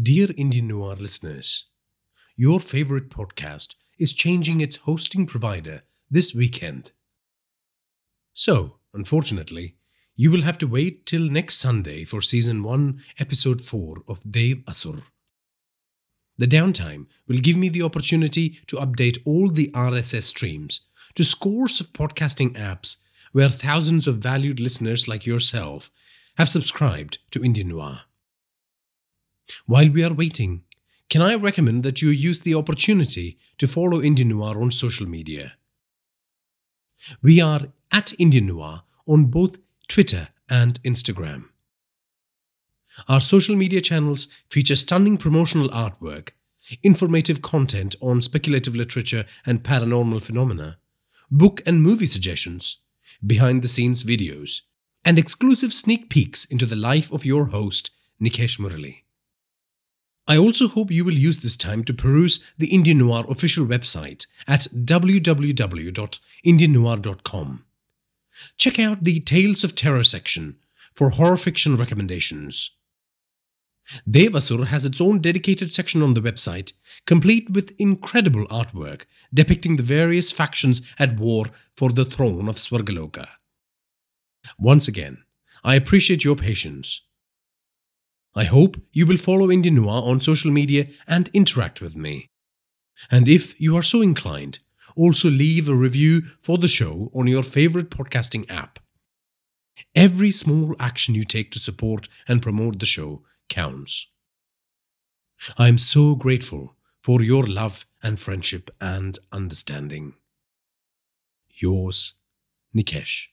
Dear Indian Noir listeners, your favorite podcast is changing its hosting provider this weekend. So, unfortunately, you will have to wait till next Sunday for season 1, episode 4 of Dev Asur. The downtime will give me the opportunity to update all the RSS streams to scores of podcasting apps where thousands of valued listeners like yourself have subscribed to Indian Noir. While we are waiting, can I recommend that you use the opportunity to follow Indian Noir on social media? We are at Indian Noir on both Twitter and Instagram. Our social media channels feature stunning promotional artwork, informative content on speculative literature and paranormal phenomena, book and movie suggestions, behind the scenes videos, and exclusive sneak peeks into the life of your host, Nikesh Murali. I also hope you will use this time to peruse the Indian Noir official website at www.indiannoir.com. Check out the Tales of Terror section for horror fiction recommendations. Devasur has its own dedicated section on the website, complete with incredible artwork depicting the various factions at war for the throne of Swargaloka. Once again, I appreciate your patience. I hope you will follow Indian Noir on social media and interact with me. And if you are so inclined, also leave a review for the show on your favorite podcasting app. Every small action you take to support and promote the show counts. I am so grateful for your love and friendship and understanding. Yours, Nikesh.